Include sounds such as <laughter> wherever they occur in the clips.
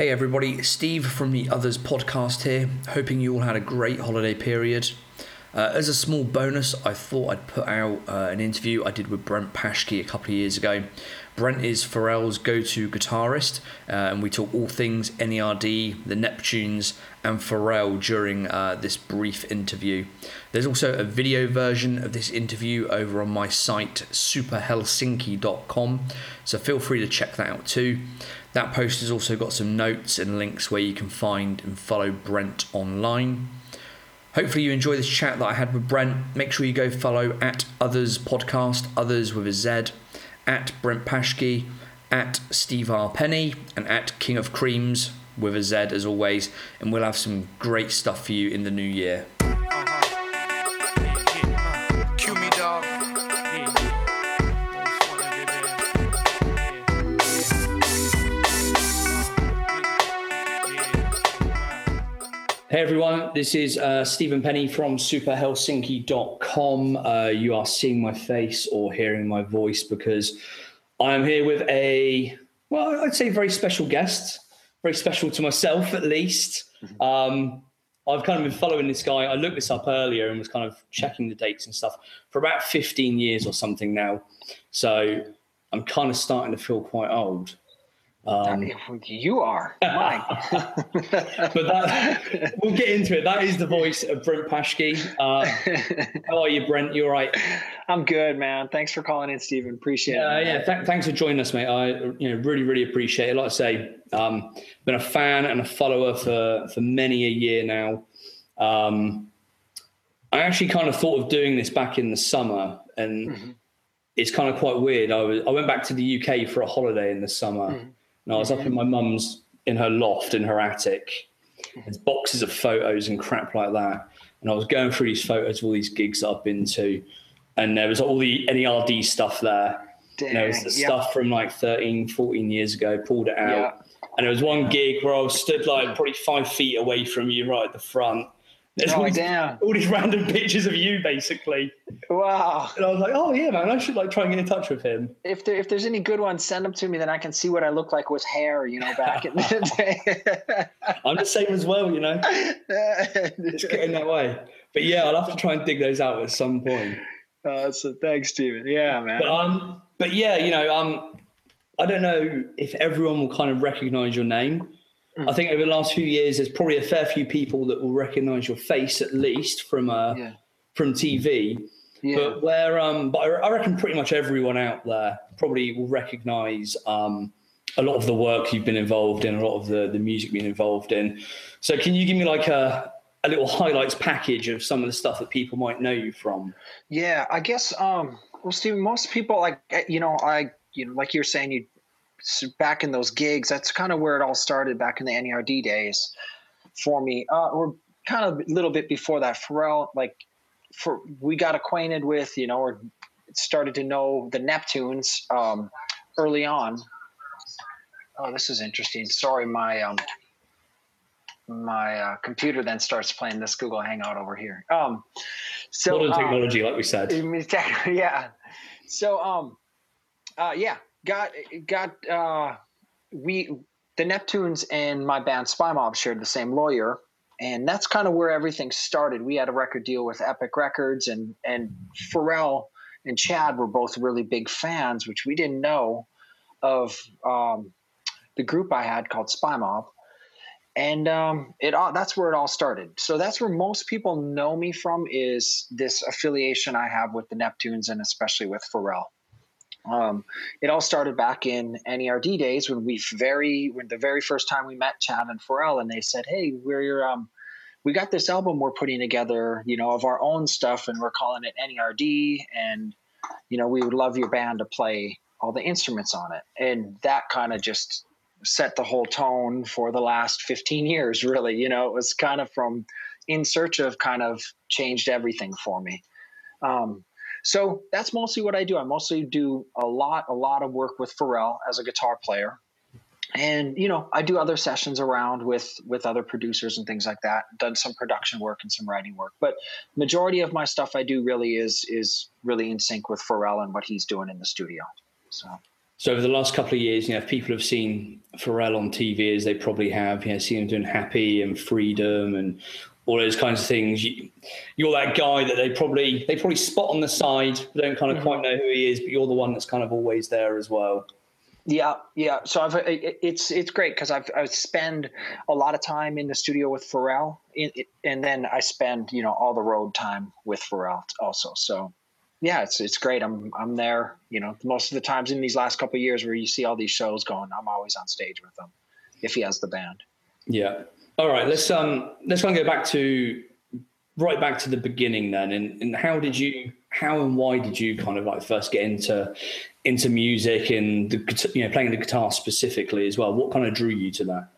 Hey everybody, Steve from the Others podcast here. Hoping you all had a great holiday period. Uh, as a small bonus, I thought I'd put out uh, an interview I did with Brent Paschke a couple of years ago. Brent is Pharrell's go to guitarist, uh, and we talk all things NERD, the Neptunes, and Pharrell during uh, this brief interview. There's also a video version of this interview over on my site, superhelsinki.com, so feel free to check that out too. That post has also got some notes and links where you can find and follow Brent online. Hopefully, you enjoy this chat that I had with Brent. Make sure you go follow at Others Podcast, Others with a Z, at Brent Paschke, at Steve R. Penny, and at King of Creams with a Z as always. And we'll have some great stuff for you in the new year. Hey everyone, this is uh, Stephen Penny from superhelsinki.com. Uh, you are seeing my face or hearing my voice because I am here with a, well, I'd say very special guest, very special to myself at least. Um, I've kind of been following this guy. I looked this up earlier and was kind of checking the dates and stuff for about 15 years or something now. So I'm kind of starting to feel quite old. Um, you are. <laughs> Mine. but that, we'll get into it. That is the voice of Brent Paschke. Uh, how are you, Brent? You all right? I'm good, man. Thanks for calling in, Stephen. Appreciate Uh, it. yeah, th- thanks for joining us, mate. I you know really really appreciate it. Like I say, um, been a fan and a follower for for many a year now. Um, I actually kind of thought of doing this back in the summer, and Mhm. it's kind of quite weird. I was I went back to the UK for a holiday in the summer, Mhm. And I was up in my mum's in her loft in her attic. There's boxes of photos and crap like that, and I was going through these photos of all these gigs I've been to, and there was all the NERD stuff there. Dang. And there was the yeah. stuff from like 13, 14 years ago, pulled it out. Yeah. And there was one gig where I was stood like probably five feet away from you right at the front. There's all, Oh, these, damn. all these random pictures of you basically. Wow. And I was like, oh yeah, man, I should like try and get in touch with him. If there if there's any good ones, send them to me. Then I can see what I look like with hair. You know, back in the <laughs> day. I'm the same as well, you know. <laughs> It's getting that way. But yeah, I'll have to try and dig those out at some point. uh, so thanks, Stephen. Yeah, man. But um, but yeah, you know, um, I don't know if everyone will kind of recognise your name. Mm. I think over the last few years, there's probably a fair few people that will recognise your face at least from uh, Yeah. from TV. yeah. But where um, but I, I reckon pretty much everyone out there probably will recognise um a lot of the work you've been involved in, a lot of the the music you've been involved in. So can you give me like a a little highlights package of some of the stuff that people might know you from? Yeah, I guess. Um, well, Stephen, most people like eh, you know, I you know, like you're saying, you back in those gigs. That's kind of where it all started back in the NERD days for me. Uh, or kind of a little bit before that. Pharrell, like, for we got acquainted with, you know, or started to know the Neptunes um, early on. Oh, this is interesting. Sorry, my um, my uh, computer then starts playing this Google Hangout over here. Um, so Modern um, technology, like we said. I mean, tech- yeah. So um, uh, yeah, got got uh, we the Neptunes and my band Spy Mob shared the same lawyer, and that's kind of where everything started. We had a record deal with Epic Records, and and Pharrell and Chad were both really big fans, which we didn't know of um, the group I had called Spy Mob and um, it all that's where it all started. So that's where most people know me from is this affiliation I have with the Neptunes and especially with Pharrell. Um, it all started back in NERD days when we very when the very first time we met Chad and Pharrell, and they said, "Hey, we're um, we got this album we're putting together, you know, of our own stuff, and we're calling it NERD, and you know, we would love your band to play all the instruments on it." And that kind of just set the whole tone for the last 15 years <laughs> really you know it was kind of from in search of kind of changed everything for me um, so that's mostly what i do. I mostly do a lot a lot of work with pharrell as a guitar player. And you know i do other sessions around with with other producers and things like that done some production work and some writing work. But majority of my stuff i do really is is really in sync with pharrell and what he's doing in the studio. So. So over the last couple of years, you know, if people have seen Pharrell on TV as they probably have, you know, seen him doing Happy and Freedom and all those kinds of things. You, are that guy that they probably they probably spot on the side, don't kind of mm-hmm. quite know who he is, but you're the one that's kind of always there as well. Yeah, yeah. So I've it's it's great because I've I spend a lot of time in the studio with Pharrell, and then I spend you know all the road time with Pharrell also. So yeah, it's it's great. I'm I'm there. You know, most of the times in these last couple of years where you see all these shows going, I'm always on stage with them if he has the band. Yeah. All right. Let's um let's kind of go back to right back to the beginning then, and and how did you how and why did you kind of like first get into into music and the you know playing the guitar specifically as well? What kind of drew you to that?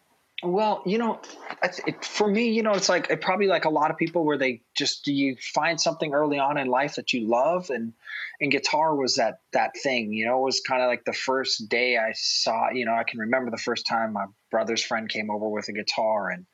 Well, you know, it, for me, you know, it's like it probably like a lot of people where they just you find something early on in life that you love, and and guitar was that that thing. You know, it was kind of like the first day I saw. You know, I can remember the first time my brother's friend came over with a guitar, and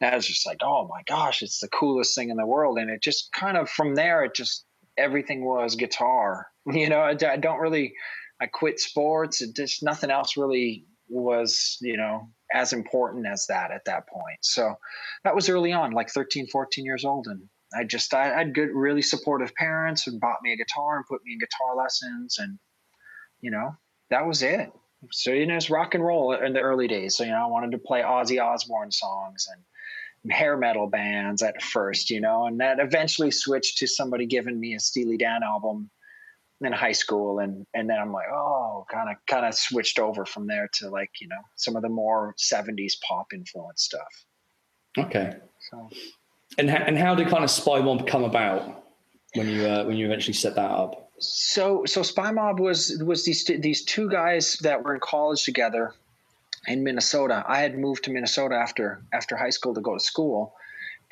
I was just like, oh my gosh, it's the coolest thing in the world. And it just kind of from there, it just everything was guitar. <laughs> You know, I, I don't really. I quit sports. It just nothing else really was, you know, as important as that at that point. So that was early on, like 13, 14 years old. And I just, I, had good, really supportive parents who bought me a guitar and put me in guitar lessons. And, you know, that was it. So, you know, it's rock and roll in the early days. So, you know, I wanted to play Ozzy Osbourne songs and hair metal bands at first, you know, and that eventually switched to somebody giving me a Steely Dan album in high school. And and then I'm like oh kind of kind of switched over from there to like you know some of the more 70s pop influence stuff. Okay. So. And and how did kind of spy mob come about when you uh, when you eventually set that up? So so spy mob was was these these two guys that were in college together in Minnesota. I had moved to Minnesota after after high school to go to school.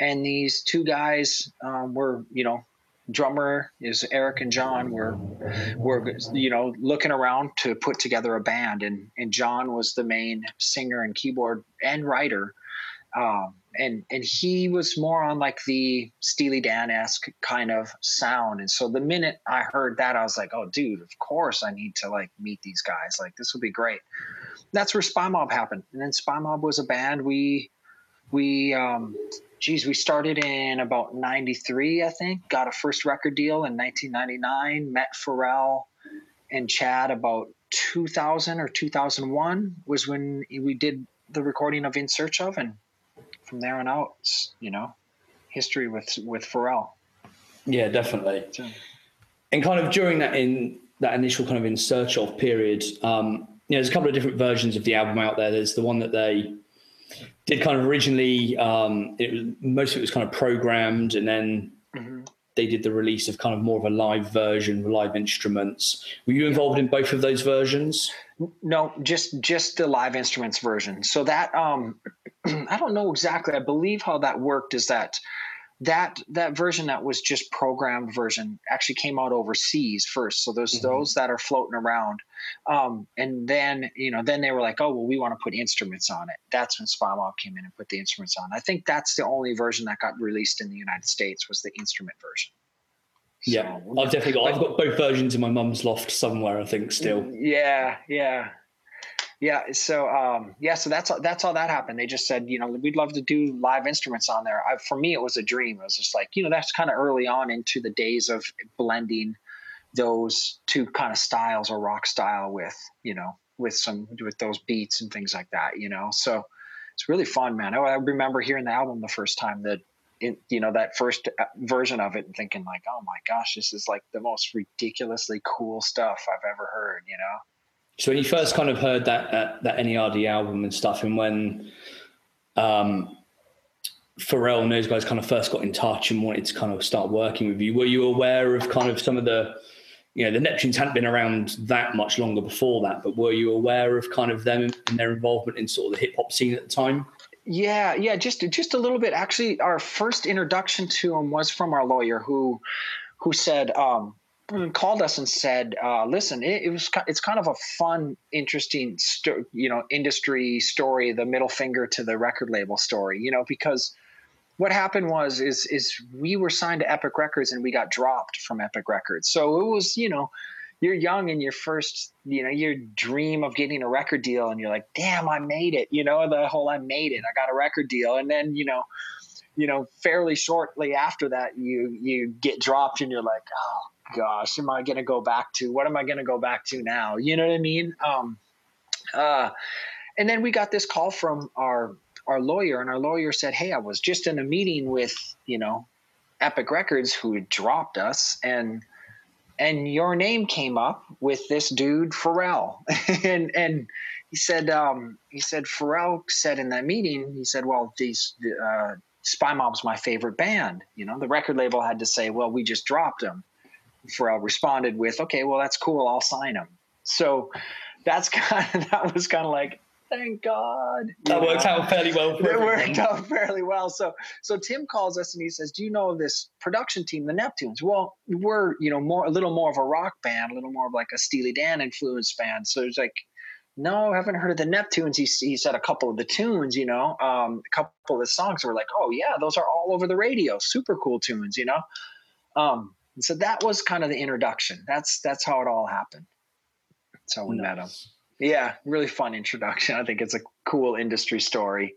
And these two guys um, were you know drummer is Eric and John were were you know looking around to put together a band, and and John was the main singer and keyboard and writer, um, and and he was more on like the Steely Dan esque kind of sound, and so the minute I heard that, I was like, oh dude, of course I need to like meet these guys, like this would be great. That's where Spy Mob happened, and then Spy Mob was a band we we um, geez, we started in about 93, I think, got a first record deal in 1999, met Pharrell and Chad about 2000 or 2001 was when we did the recording of In Search of. And from there on out, you know, history with, with Pharrell. Yeah, definitely. So, and kind of during that in that initial kind of in search of period, um, you know, there's a couple of different versions of the album out there. There's the one that they did kind of originally um, it was most of it was kind of programmed and then mm-hmm. they did the release of kind of more of a live version with live instruments were you involved in both of those versions no just just the live instruments version so that um <clears throat> i don't know exactly i believe how that worked is that that that version that was just programmed version actually came out overseas first. So there's mm-hmm. those that are floating around um, and then you know then they were like oh well we want to put instruments on it. That's when spy mob came in and put the instruments on. I think that's the only version that got released in the united states was the instrument version. So, yeah i've definitely got i've got both versions in my mum's loft somewhere i think still. Yeah yeah yeah so um, yeah so that's that's all that happened. They just said you know we'd love to do live instruments on there. I, for me it was a dream. It was just like you know that's kind of early on into the days of blending those two kind of styles or rock style with you know with some with those beats and things like that you know? So it's really fun man. I, I remember hearing the album the first time that you know that first uh, version of it and thinking like oh my gosh this is like the most ridiculously cool stuff i've ever heard you know so when you first kind of heard that that, that NERD album and stuff, and when um, Pharrell and those guys kind of first got in touch and wanted to kind of start working with you, were you aware of kind of some of the, you know, the Neptunes hadn't been around that much longer before that, but were you aware of kind of them and their involvement in sort of the hip hop scene at the time? Yeah, yeah, just just a little bit. Actually, our first introduction to him was from our lawyer, who who said, um, called us and said, uh, "Listen, it, it, was it's kind of a fun, interesting, sto- you know, industry story. The middle finger to the record label story, you know, because." What happened was is is we were signed to Epic Records and we got dropped from Epic Records. So it was, you know, you're young and your first, you know, your dream of getting a record deal, and you're like, damn, I made it. You know, the whole I made it. I got a record deal, and then you know, you know, fairly shortly after that, you you get dropped, and you're like, oh gosh, am I going to go back to? What am I going to go back to now? You know what I mean? Um, uh, and then we got this call from our our lawyer, and our lawyer said, "Hey, I was just in a meeting with you know Epic Records who dropped us, and and your name came up with this dude Pharrell, <laughs> and and he said um, he said Pharrell said in that meeting, he said, well, these uh, Spy Mob's my favorite band. You know, the record label had to say, well, we just dropped him. Pharrell responded with, okay, well, that's cool, I'll sign him. So that's <laughs> kind of that was kind of like thank God. That worked out fairly well. it worked out fairly well. So, so Tim calls us and he says, "Do you know this production team, the Neptunes?" Well, we're you know more a little more of a rock band, a little more of like a Steely Dan influenced band. So it's like, no, I haven't heard of the Neptunes. He, he said a couple of the tunes, you know, um, a couple of the songs were like, oh yeah, those are all over the radio, super cool tunes, you know. Um, so that was kind of the introduction. That's that's how it all happened. That's how we nice. met him yeah, really fun introduction. I think it's a cool industry story.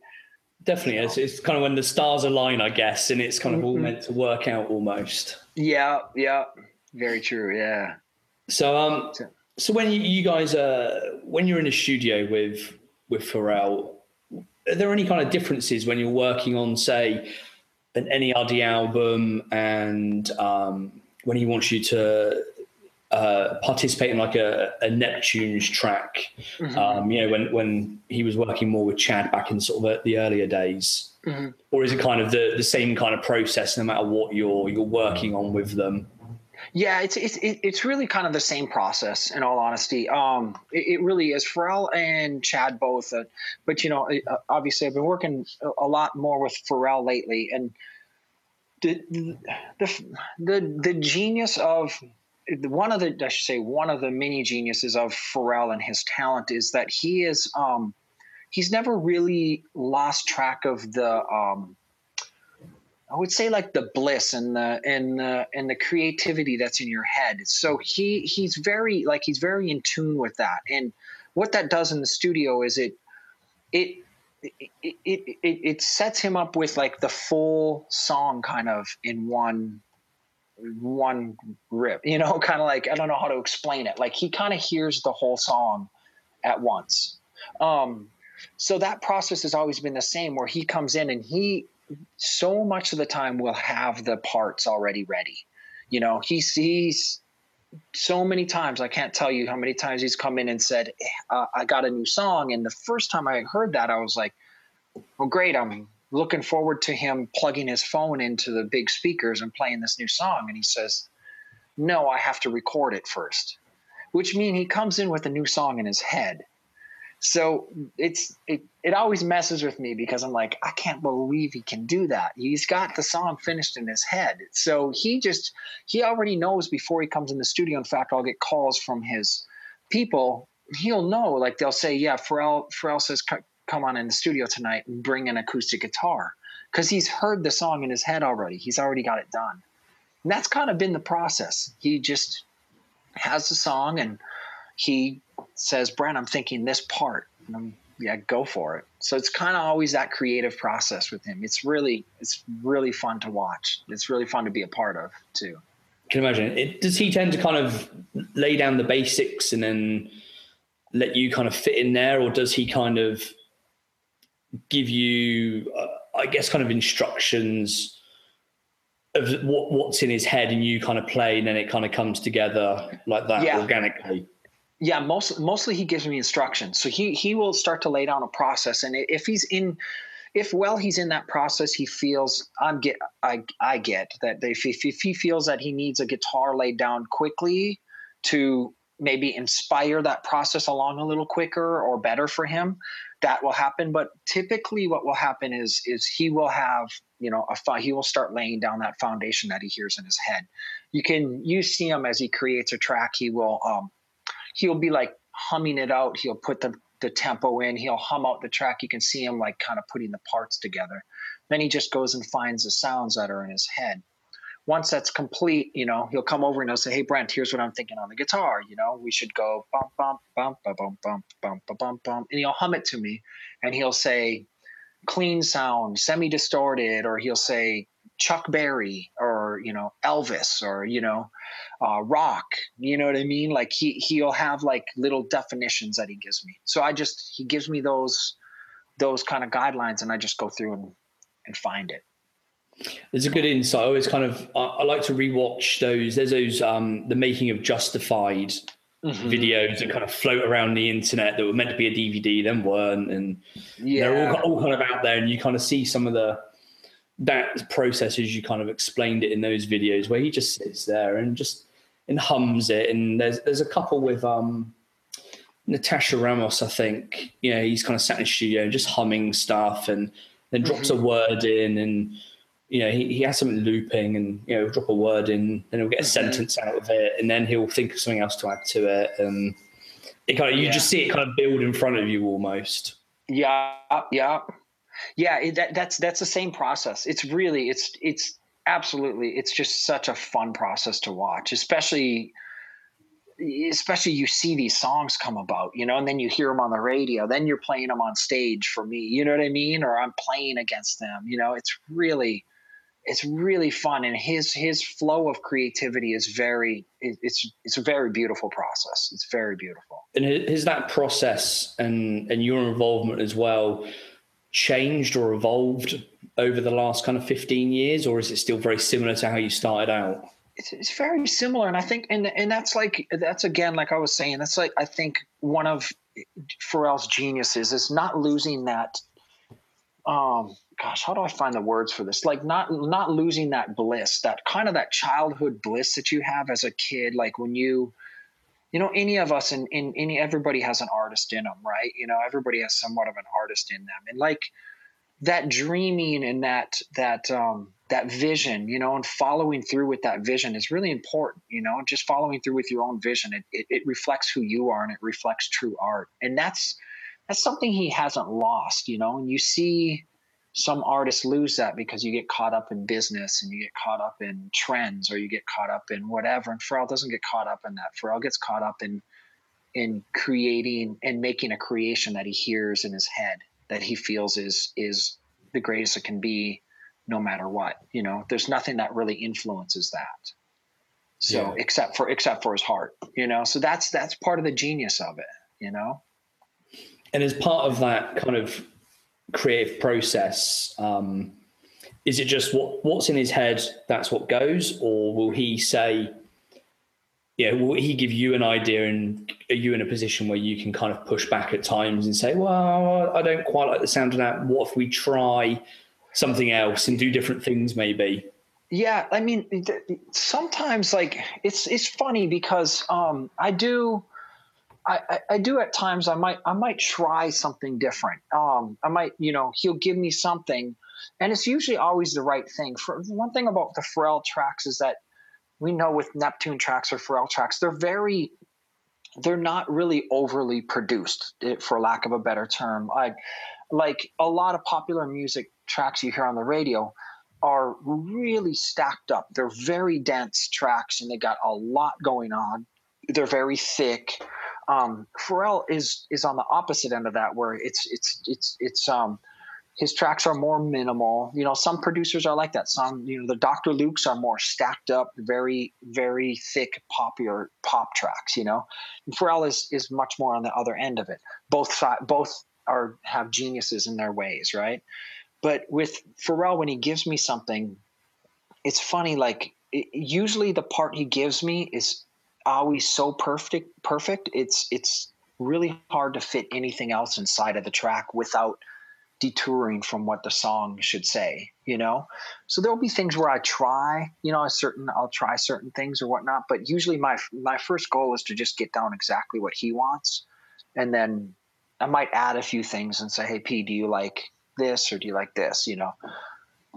Definitely, it's, it's kind of when the stars align, I guess, and it's kind of all mm-hmm. meant to work out almost. Yeah, yeah, very true. Yeah. So, um, so when you guys uh, when you're in a studio with with Pharrell, are there any kind of differences when you're working on, say, an NERD album and um, when he wants you to uh, participate in like a, a Neptune's track. Mm-hmm. Um, you know, when when he was working more with Chad back in sort of the earlier days, mm-hmm. or is it kind of the the same kind of process no matter what you're you're working on with them? Yeah, it's it's it's really kind of the same process. In all honesty, um, it, it really is. Pharrell and Chad both, uh, but you know, uh, obviously, I've been working a lot more with Pharrell lately, and the the the, the genius of one of the I should say one of the many geniuses of Pharrell and his talent is that he is um, he's never really lost track of the um, I would say like the bliss and the and the and the creativity that's in your head. So he he's very like he's very in tune with that. And what that does in the studio is it it it, it, it, sets him up with like the full song kind of in one one rip, you know, <laughs> kind of like, I don't know how to explain it. Like he kind of hears the whole song at once. Um, so that process has always been the same where he comes in and he so much of the time will have the parts already ready. You know, he sees so many times, I can't tell you how many times he's come in and said, uh, I got a new song. And the first time I heard that, I was like, well, great. I'm looking forward to him plugging his phone into the big speakers and playing this new song. And he says, No, I have to record it first, which means he comes in with a new song in his head. So it's it, it always messes with me because I'm like, I can't believe he can do that. He's got the song finished in his head. So he just he already knows before he comes in the studio. In fact, I'll get calls from his people. He'll know, like they'll say, Yeah, Pharrell Pharrell says come on in the studio tonight and bring an acoustic guitar because he's heard the song in his head already. He's already got it done. And that's kind of been the process. He just has the song and he says, Brent, I'm thinking this part. And I'm, yeah, go for it. So it's kind of always that creative process with him. It's really, it's really fun to watch. It's really fun to be a part of too. Can you imagine. It, does he tend to kind of lay down the basics and then let you kind of fit in there, or does he kind of give you, uh, I guess, kind of instructions of what, what's in his head, and you kind of play, and then it kind of comes together like that yeah. organically. Yeah, most, mostly he gives me instructions. So he he will start to lay down a process, and if he's in, if while he's in that process, he feels I'm get I I get that if if, if he feels that he needs a guitar laid down quickly to maybe inspire that process along a little quicker or better for him that will happen but typically what will happen is is he will have you know a he will start laying down that foundation that he hears in his head you can you see him as he creates a track he will um he'll be like humming it out. He'll put the the tempo in. He'll hum out the track. You can see him like kind of putting the parts together. Then he just goes and finds the sounds that are in his head. Once that's complete, you know, he'll come over and he'll say, "Hey, Brent, here's what I'm thinking on the guitar. You know, we should go bump, bump, bump, bump, bump, bump, bump, bump, bump," and he'll hum it to me, and he'll say, "Clean sound, semi-distorted," or he'll say, "Chuck Berry," or you know, Elvis, or you know, uh, rock. You know what I mean? Like he he'll have like little definitions that he gives me. So I just he gives me those those kind of guidelines, and I just go through and and find it. There's a good insight. I always kind of I, I like to rewatch those. There's those um, the making of Justified mm-hmm. videos that kind of float around the internet that were meant to be a DVD, then weren't, and yeah. they're all, all kind of out there, and you kind of see some of the that process as you kind of explained it in those videos where he just sits there and just and hums it. And there's there's a couple with um Natasha Ramos, I think. You know, he's kind of sat in the studio just humming stuff and then drops mm-hmm. a word in and you know, he, he has something looping and, you know, drop a word in, then he'll get a mm-hmm. sentence out of it, and then he'll think of something else to add to it. And it kind of, you yeah. just see it kind of build in front of you almost. Yeah. Yeah. Yeah. That, that's, that's the same process. It's really, it's, it's absolutely, it's just such a fun process to watch, especially, especially you see these songs come about, you know, and then you hear them on the radio, then you're playing them on stage for me, you know what I mean? Or I'm playing against them, you know, it's really, it's really fun and his his flow of creativity is very it's it's a very beautiful process it's very beautiful and has that process and and your involvement as well changed or evolved over the last kind of 15 years or is it still very similar to how you started out it's, it's very similar and i think and and that's like that's again like i was saying that's like i think one of pharrell's geniuses is not losing that um gosh, how do I find the words for this? Like not not losing that bliss, that kind of that childhood bliss that you have as a kid, like when you you know any of us and in, in any everybody has an artist in them right? You know everybody has somewhat of an artist in them. And like that dreaming and that that um that vision you know and following through with that vision is really important you know just following through with your own vision it, it, it reflects who you are and it reflects true art. And that's that's something he hasn't lost you know? And you see some artists lose that because you get caught up in business and you get caught up in trends or you get caught up in whatever. And Pharrell doesn't get caught up in that. Pharrell gets caught up in in creating and making a creation that he hears in his head that he feels is is the greatest it can be no matter what. You know, there's nothing that really influences that. So yeah. except for except for his heart, you know. So that's that's part of the genius of it, you know. And as part of that kind of creative process um, is it just what what's in his head that's what goes? Or will he say yeah will he give you an idea and are you in a position where you can kind of push back at times and say well i don't quite like the sound of that. What if we try something else and do different things maybe? Yeah i mean sometimes like it's it's funny because um i do I, I, do at times I might I might try something different. Um, I might you know he'll give me something, and it's usually always the right thing. For one thing about the Pharrell tracks is that we know with Neptune tracks or Pharrell tracks they're very they're not really overly produced eh, for lack of a better term. Like like a lot of popular music tracks you hear on the radio are really stacked up. They're very dense tracks and they got a lot going on. They're very thick um, Pharrell is is on the opposite end of that, where it's it's it's it's um, his tracks are more minimal. You know, some producers are like that. Some, you know, the Dr. Luke's are more stacked up, very very thick popular pop tracks. You know, and Pharrell is is much more on the other end of it. Both both are have geniuses in their ways, right? But with Pharrell, when he gives me something, it's funny. Like it, usually, the part he gives me is always so perfect perfect it's it's really hard to fit anything else inside of the track without detouring from what the song should say you know? So there'll be things where i try you know a certain i'll try certain things or whatnot but usually my my first goal is to just get down exactly what he wants. And then i might add a few things and say hey p do you like this or do you like this? You know?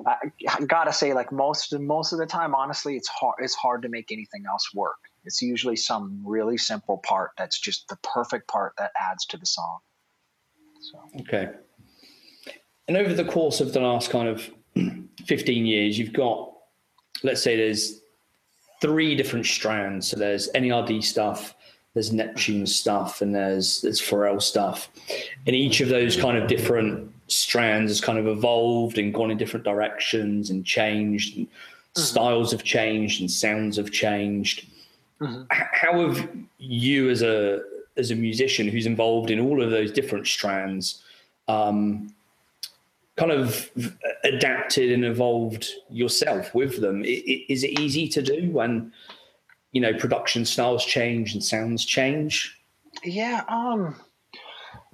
I, I gotta say like most most of the time honestly it's hard it's hard to make anything else work it's usually some really simple part that's just the perfect part that adds to the song. So. Okay. And over the course of the last kind of <clears throat> 15 years, you've got let's say there's three different strands. So there's NERD stuff, there's Neptune stuff, and there's there's Pharrell stuff. And each of those kind of different strands has kind of evolved and gone in different directions and changed. And mm-hmm. Styles have changed and sounds have changed. Mm-hmm. How have you, as a as a musician who's involved in all of those different strands, um, kind of adapted and evolved yourself with them? Is it easy to do when you know production styles change and sounds change? Yeah. Um.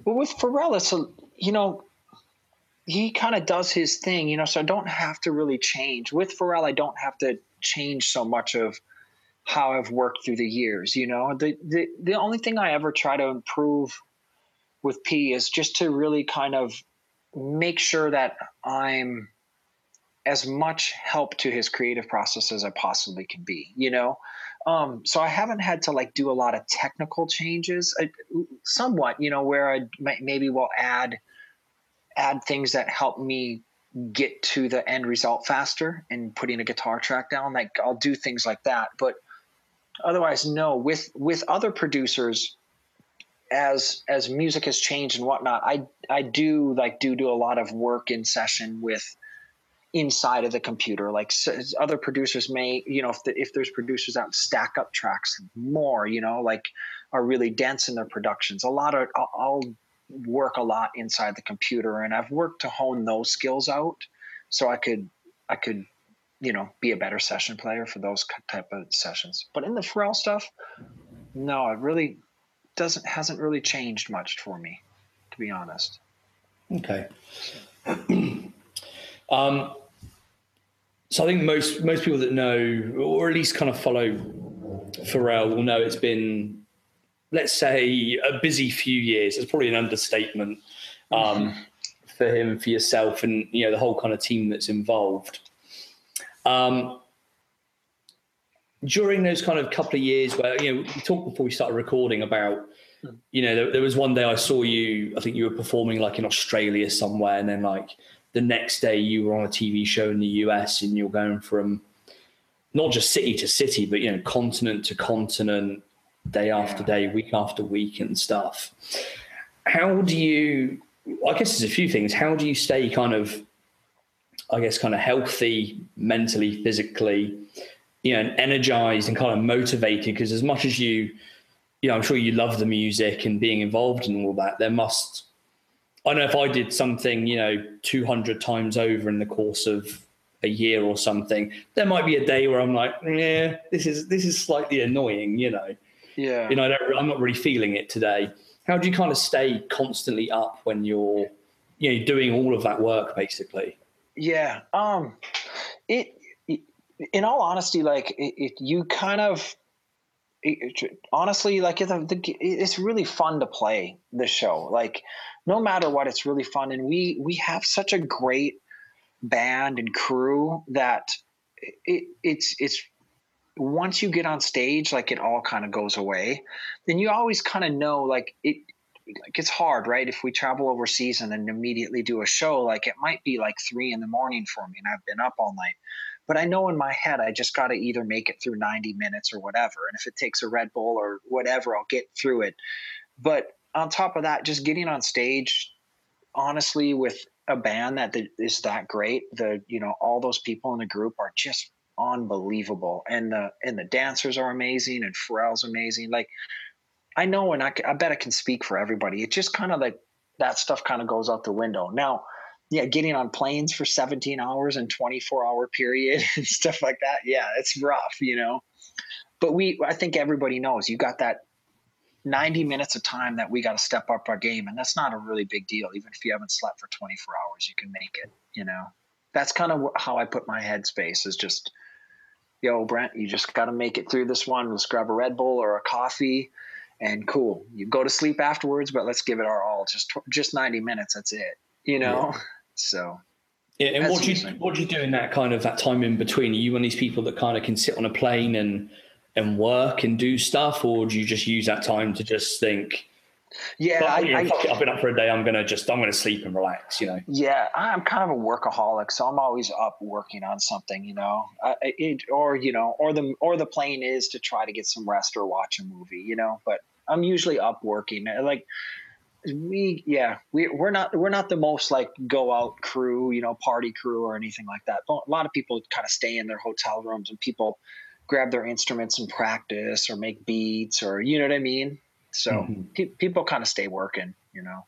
Well, with Pharrell, it's a you know he kind of does his thing, you know. So I don't have to really change with Pharrell. I don't have to change so much of how I've worked through the years. You know, the the the only thing I ever try to improve with P is just to really kind of make sure that I'm as much help to his creative process as I possibly can be, you know? Um, so I haven't had to like do a lot of technical changes, I, somewhat, you know, where I maybe will add, add things that help me get to the end result faster and putting a guitar track down. Like I'll do things like that, but otherwise, no, with, with other producers, as as music has changed and whatnot, I I do like do do a lot of work in session with inside of the computer. Like other producers may, you know, if the, if there's producers that stack up tracks more, you know, like are really dense in their productions. A lot of I'll, I'll work a lot inside the computer, and I've worked to hone those skills out so I could I could you know be a better session player for those type of sessions. But in the Pharrell stuff, no, it really doesn't hasn't really changed much for me, to be honest. Okay. <clears throat> um, so I think most most people that know, or at least kind of follow Pharrell, will know it's been, let's say, a busy few years. It's probably an understatement um, for him, for yourself, and you know the whole kind of team that's involved. Um, during those kind of couple of years where you know we talked before we started recording about hmm. you know there, there, was one day i saw you i think you were performing like in australia somewhere and then like the next day you were on a tv show in the us and you're going from not just city to city but you know continent to continent day after day week after week and stuff. How do you i guess there's a few things. How do you stay kind of i guess kind of healthy mentally physically you know, and energized and kind of motivated because as much as you, you know, I'm sure you love the music and being involved in all that, there must, I don't know if I did something, you know, 200 times over in the course of a year or something, there might be a day where I'm like, yeah, this is, this is slightly annoying, you know? Yeah. You know, I am not really feeling it today. How do you kind of stay constantly up when you're, you know, doing all of that work basically? Yeah. Um, it, in all honesty, like it, it, you kind of it, honestly like the it's really fun to play the show. Like no matter what, it's really fun, and we we have such a great band and crew that it it's it's once you get on stage, like it all kind of goes away. Then you always kind of know like it like it's hard, right? If we travel overseas and then immediately do a show, like it might be like three in the morning for me, and I've been up all night. But I know in my head, I just got to either make it through 90 minutes or whatever. And if it takes a Red Bull or whatever, I'll get through it. But on top of that, just getting on stage, honestly, with a band that is that great, the you know all those people in the group are just unbelievable, and the and the dancers are amazing, and Pharrell's amazing. Like I know, and I, I bet I can speak for everybody. It just kind of like that stuff kind of goes out the window now yeah, getting on planes for 17 hours and 24 hour period <laughs> and stuff like that. Yeah, it's rough, you know. But we, I think everybody knows you got that 90 minutes of time that we got to step up our game, and that's not a really big deal. Even if you haven't slept for 24 hours, you can make it. You know, that's kind of how I put my headspace is just, yo, Brent, you just got to make it through this one. Let's grab a Red Bull or a coffee, and cool. You go to sleep afterwards, but let's give it our all. Just just 90 minutes. That's it. You know. Yeah. <laughs> So yeah, and what do you what do you do in that kind of that time in between? Are you one of these people that kind of can sit on a plane and and work and do stuff, or do you just use that time to just think, Yeah, I, I, it, I've been up for a day. I'm gonna just I'm gonna sleep and relax. You know. yeah, I'm kind of a workaholic, so I'm always up working on something, you know, I, I- it, or you know, or the or the plan is to try to get some rest or watch a movie, you know. But I'm usually up working. Like we, yeah, we we're not we're not the most like go out crew, you know, party crew or anything like that. But a lot of people kind of stay in their hotel rooms and people grab their instruments and practice or make beats or you know what I mean. So Mhm. pe- people kind of stay working, you know.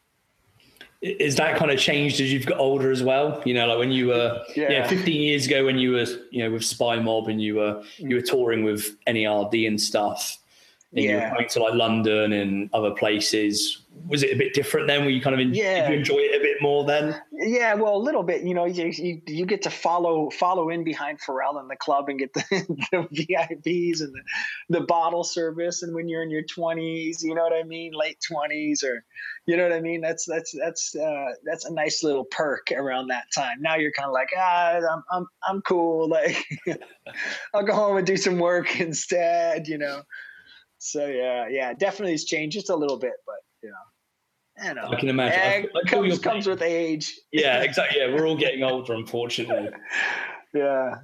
Is that kind of changed as you've got older as well? You know, like when you were, yeah, Yeah. 15 years ago when you were, you know, with Spy Mob and you were you were touring with NERD and stuff, and you were Yeah. going to like London and other places. Was it a bit different then? Were you kind of in, Yeah. did you enjoy it a bit more then? Yeah, well, a little bit. You know, you, you, you get to follow follow in behind Pharrell in the club and get the, <laughs> the VIPs and the, the bottle service. And when you're in your twenties, you know what I mean, late twenties, or you know what I mean. That's that's that's uh, that's a nice little perk around that time. Now you're kind of like, ah, I'm I'm I'm cool. <laughs> Like, <laughs> I'll go home and do some work instead. You know. So yeah, yeah, definitely it's changed just a little bit, but you know. I don't know. I can imagine. I- I comes, comes with age. Yeah, <laughs> exactly. Yeah, we're all getting older, unfortunately. Yeah.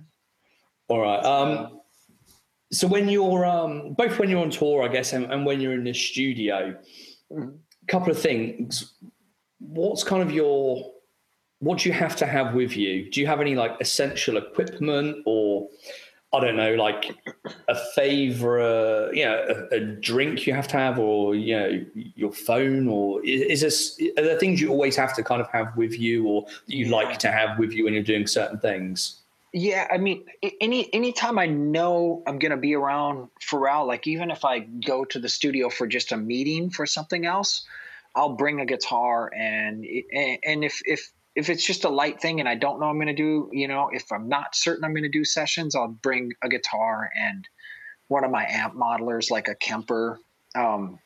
All right. Um, so when you're um, both when you're on tour, I guess, and, and when you're in the studio, Mhm. couple of things. What's kind of your what do you have to have with you? Do you have any like essential equipment or I don't know, like a favorite, you know, a, a drink you have to have, or you know, your phone, or is, is this there things you always have to kind of have with you, or you like to have with you when you're doing certain things? Yeah, I mean, any anytime I know I'm gonna be around Pharrell, like even if I go to the studio for just a meeting for something else, I'll bring a guitar and, and if if if it's just a light thing and I don't know I'm gonna do, you know, if I'm not certain I'm gonna do sessions, I'll bring a guitar and one of my amp modelers, like a Kemper. Um,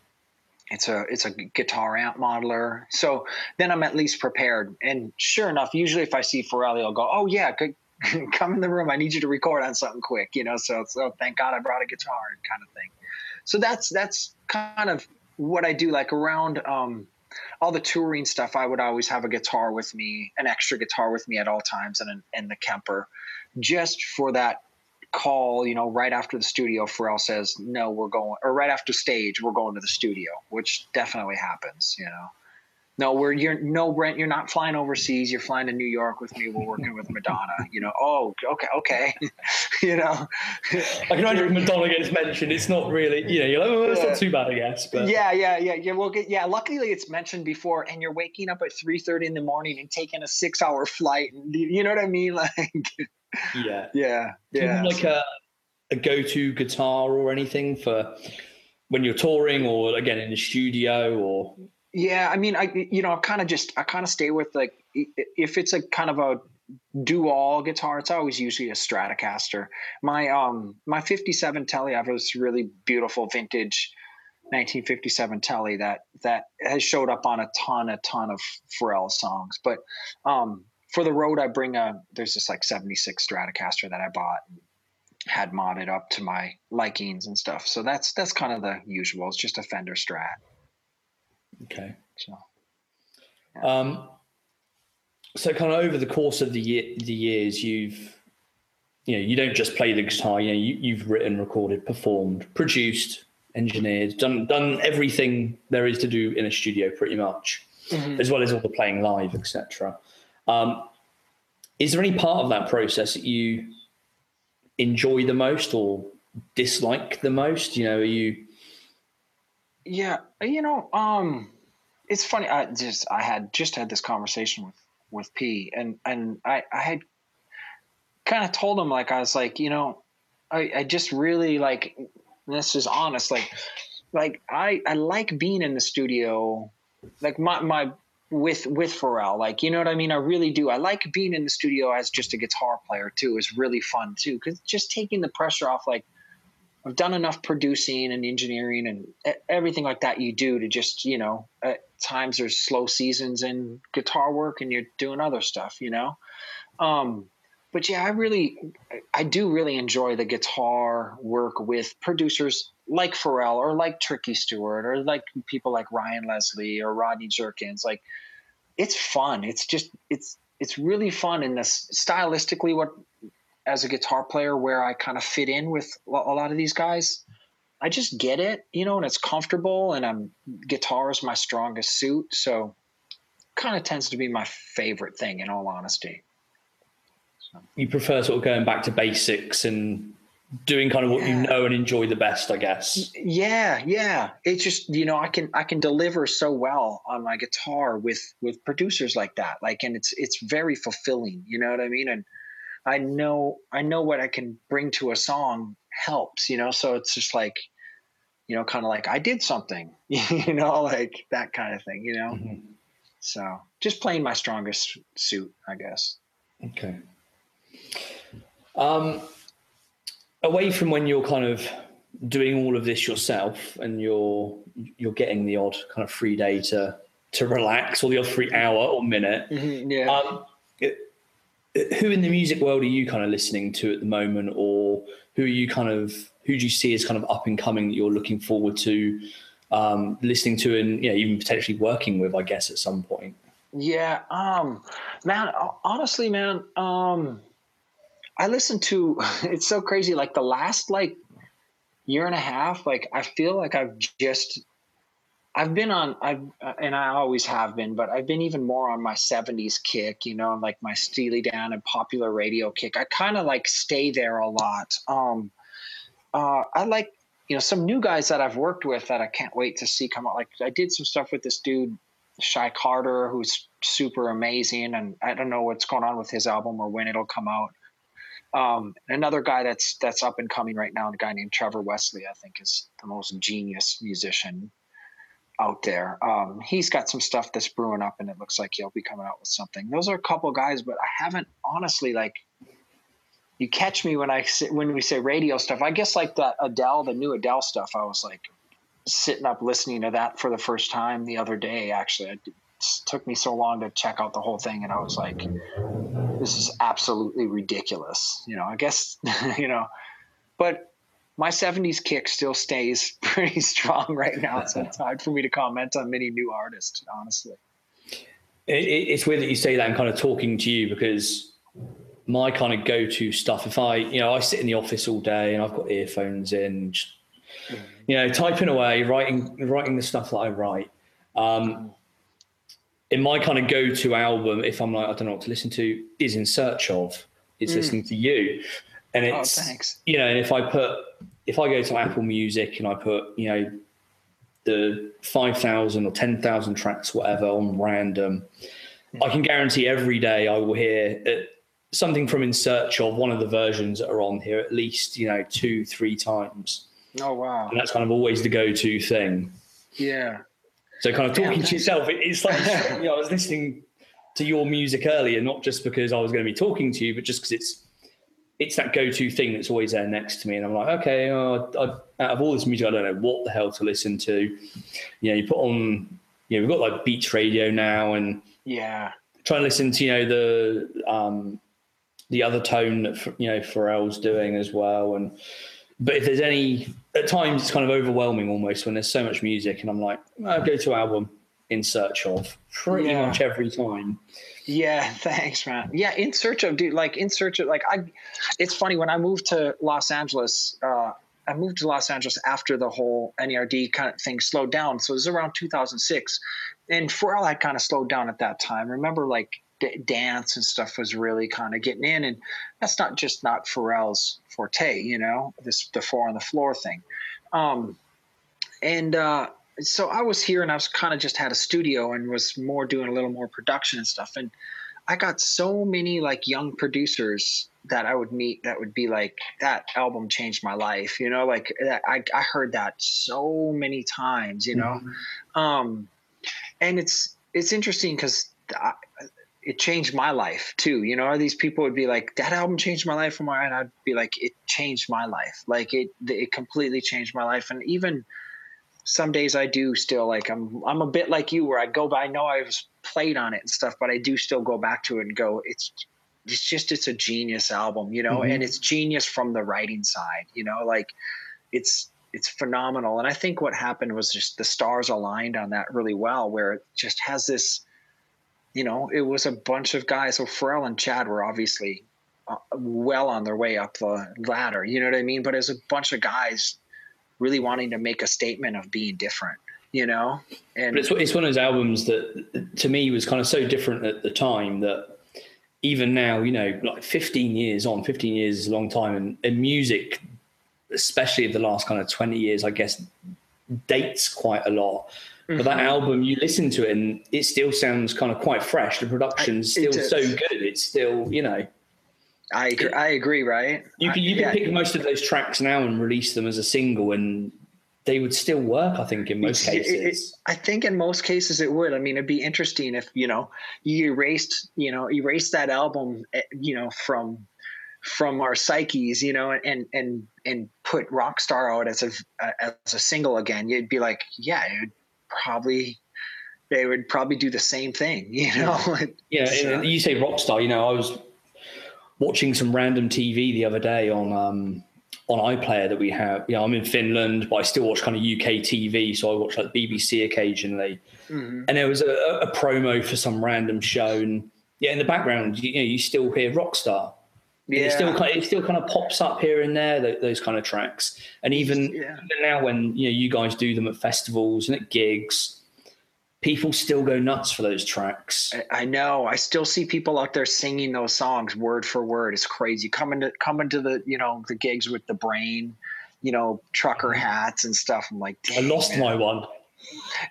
it's a it's a guitar amp modeler. So then I'm at least prepared. And sure enough, usually if I see Pharrell, I'll go, "Oh yeah, good, <laughs> come in the room. I need you to record on something quick." You know. So so thank God I brought a guitar, kind of thing. So that's that's kind of what I do. Like around um, all the touring stuff, I would always have a guitar with me, an extra guitar with me at all times, and an, and the Kemper, just for that call, you know, right after the studio, Pharrell says, no, we're going, or right after stage, we're going to the studio, which definitely happens, you know. No, we're, you're, no, Brent, you're not flying overseas. You're flying to New York with me. We're working with Madonna, you know. Oh, okay, okay. <laughs> you know. I can imagine Madonna gets mentioned, it's not really, you know, you're like, oh, it's not too bad, I guess. But yeah, yeah, yeah, yeah. We'll get, yeah. Luckily, it's mentioned before, and you're waking up at three thirty in the morning and taking a six-hour flight. And you know what I mean? <laughs> Like, yeah. yeah, Do you yeah. like a, a go-to guitar or anything for when you're touring or again in the studio or Yeah, I mean, I you know, I kind of just I kind of stay with like if it's a kind of a do all guitar, it's always usually a Stratocaster. My um my 57 Telly, I have this really beautiful vintage 1957 Telly that that has showed up on a ton a ton of Pharrell songs. But um for the road, I bring a there's this like 76 Stratocaster that I bought. And had modded up to my likings and stuff. So that's that's kind of the usual. It's just a Fender Strat. Okay So um so kind of over the course of the year the years you've you know you don't just play the guitar you know you, you've written recorded performed produced engineered done done everything there is to do in a studio pretty much Mhm. as well as all the playing live etc um is there any part of that process that you enjoy the most or dislike the most? You know are you Yeah, you know, um, it's funny. I just I had just had this conversation with with P, and and I I had kind of told him like I was like, you know, I I just really like this is honest, like like I I like being in the studio, like my my with with Pharrell, like you know what I mean. I really do. I like being in the studio as just a guitar player too. Is really fun too, because just taking the pressure off, like. I've done enough producing and engineering and everything like that you do to just, you know, at times there's slow seasons in guitar work and you're doing other stuff, you know? Um, but yeah, I really, I do really enjoy the guitar work with producers like Pharrell or like Tricky Stewart or like people like Ryan Leslie or Rodney Jerkins. Like, it's fun. It's just, it's, it's really fun in this stylistically what as a guitar player where I kind of fit in with a lot of these guys. I just get it, you know, and it's comfortable and I'm guitar is my strongest suit. So kind of tends to be my favorite thing in all honesty. So. You prefer sort of going back to basics and doing kind of what yeah. you know and enjoy the best, I guess. Yeah, yeah. It's just, you know, I can I can deliver so well on my guitar with with producers like that. Like and it's it's very fulfilling, you know what I mean? And I know I know what I can bring to a song helps, you know. So it's just like, you know, kind of like I did something, <laughs> you know, like that kind of thing, you know. Mm-hmm. So just playing my strongest suit, I guess. Okay. Um, away from when you're kind of doing all of this yourself and you're you're getting the odd kind of free day to to relax or the odd free hour or minute. Mm-hmm, yeah. Um, who in the music world are you kind of listening to at the moment, or who are you kind of who do you see as kind of up and coming that you're looking forward to um, listening to and you know, even potentially working with? I guess at some point. Yeah, um, man. Honestly, man, um, I listen to. <laughs> It's so crazy. Like the last like year and a half, like I feel like I've just I've been on, I've, uh, and I always have been, but I've been even more on my 70s kick, you know, like my Steely Dan and popular radio kick. I kind of like stay there a lot. Um, uh, I like, you know, some new guys that I've worked with that I can't wait to see come out. Like I did some stuff with this dude, Shy Carter, who's super amazing. And I don't know what's going on with his album or when it'll come out. Um, another guy that's that's up and coming right now, a guy named Trevor Wesley, I think is the most genius musician out there. Um, he's got some stuff that's brewing up, and it looks like he'll be coming out with something. Those are a couple guys, but I haven't honestly like. You catch me when I when we say radio stuff. I guess like that Adele, the new Adele stuff. I was like sitting up listening to that for the first time the other day. Actually, it took me so long to check out the whole thing, and I was like, "This is absolutely ridiculous." You know, I guess <laughs> you know, but my 70s kick still stays <laughs> pretty strong right now. So it's hard for me to comment on many new artists, honestly. It, it's weird that you say that I'm kind of talking to you because my kind of go-to stuff, if I, you know, I sit in the office all day and I've got earphones in, just, you know, typing away, writing, writing the stuff that I write. Um, in my kind of go-to album, if I'm like, I don't know what to listen to, is in search of. It's mm. listening to you and oh, it's oh, you know, and if I put if I go to Apple Music and I put you know the five thousand or ten thousand tracks, whatever, on random, I can guarantee every day I will hear uh, something from In Search of one of the versions that are on here at least you know two, three times. Oh wow! And that's kind of always the go-to thing. Yeah. So kind of talking yeah, to yourself, it's like <laughs> you know, I was listening to your music earlier, not just because I was going to be talking to you, but just because it's it's that go-to thing that's always there next to me, and I'm like, okay, oh, I, out of all this music, I don't know what the hell to listen to. You know, you put on, you know, we've got like Beats Radio now, and yeah, try and listen to you know the um, the other tone that you know Pharrell's doing as well, and but if there's any at times it's kind of overwhelming almost when there's so much music, and I'm like, oh, go to album in search of pretty yeah. much every time. Yeah, <laughs> thanks, man. Yeah, in search of dude, like in search of like I. It's funny when I moved to Los Angeles. Uh, I moved to Los Angeles after the whole NERD kind of thing slowed down. So it was around 2006, and Pharrell had kind of slowed down at that time. Remember, like d- dance and stuff was really kind of getting in, and that's not just not Pharrell's forte, you know, this the four on the floor thing. Um, and uh, so I was here and I was kind of just had a studio and was more doing a little more production and stuff. And I got so many like young producers that I would meet that would be like, that album changed my life, you know, like I, I heard that so many times, you know? Mm-hmm. Um, and it's, it's interesting because it changed my life too. You know, these people would be like, that album changed my life. And I'd be like, it changed my life. Like it, it completely changed my life. And even, some days I do still like I'm I'm a bit like you where I go by I know I was played on it and stuff, but I do still go back to it and go, it's it's just it's a genius album, you know, Mhm. and it's genius from the writing side, you know, like it's it's phenomenal. And I think what happened was just the stars aligned on that really well, where it just has this, you know, it was a bunch of guys. So Pharrell and Chad were obviously uh, well on their way up the ladder, you know what I mean? But it was a bunch of guys really wanting to make a statement of being different, you know, and But it's it's one of those albums that to me was kind of so different at the time that even now, you know, like 15 years on, 15 years is a long time, and, and music, especially the last kind of 20 years, I guess, dates quite a lot. But that Mhm. album, you listen to it and it still sounds kind of quite fresh. The production's still so good. It's still, you know, I agree, I agree, right? you can you can yeah. pick most of those tracks now and release them as a single, and they would still work. I think in most It's- it- cases. I think in most cases it would. I mean, it'd be interesting if you know you erased, you know, erased that album, eh, you know, from from our psyches, you know, and and and put Rockstar out as a as a single again. You'd be like, yeah, it would probably they would probably do the same thing, you know. <laughs> Yeah, So- and you say Rockstar. You know, I was watching some random TV the other day on um, on iPlayer that we have. You know, I'm in Finland, but I still watch kind of UK TV, so I watch like BBC occasionally. Mhm. And there was a, a promo for some random show, and yeah, in the background, you, you know, you still hear Rockstar. Yeah, It still kind of, it still kind of pops up here and there tho- those kind of tracks, and even yeah. even now when you know you guys do them at festivals and at gigs, people still go nuts for those tracks. I- I know. I still see people out there singing those songs word for word. It's crazy. Coming to coming to the you know the gigs with the brain, you know, trucker hats and stuff. I'm like, Mm-hmm. I lost man." my one.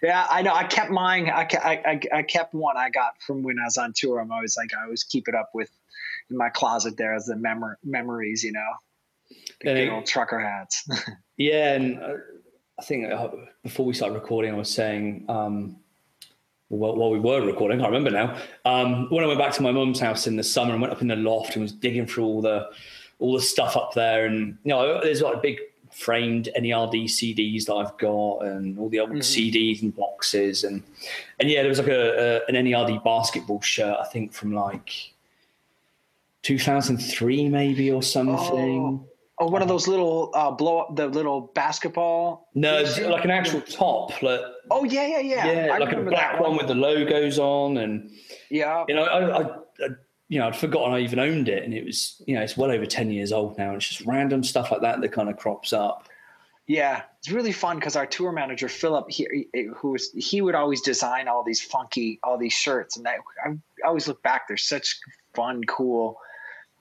Yeah, I know. I kept mine. I, I, I, I kept one I got from when I was on tour. I'm always like, I always keep it up with in my closet there as the memor- memories, you know, the And good it- old trucker hats. <laughs> Yeah, and uh, I think uh, before we started recording, I was saying, um, well, while we were recording, I remember now. Um, when I went back to my mum's house in the summer and went up in the loft and was digging through all the all the stuff up there, and you know, there's like big framed NERD CDs that I've got, and all the old Mhm. CDs and boxes, and and yeah, there was like a, a an NERD basketball shirt, I think from like 2003 maybe or something. oh, one of those little uh, blow up the little basketball. No, You've it's seen- like an actual top, like Oh yeah, yeah, yeah. yeah, I like a black that one. with the logos on, and Yeah. you know, I, I, I, you know, I'd forgotten I even owned it, and it was, you know, it's well over ten years old now. And it's just random stuff like that that kind of crops up. Yeah, it's really fun because our tour manager Philip, he, who was he would always design all these funky, all these shirts, and I, I always look back. They're such fun, cool.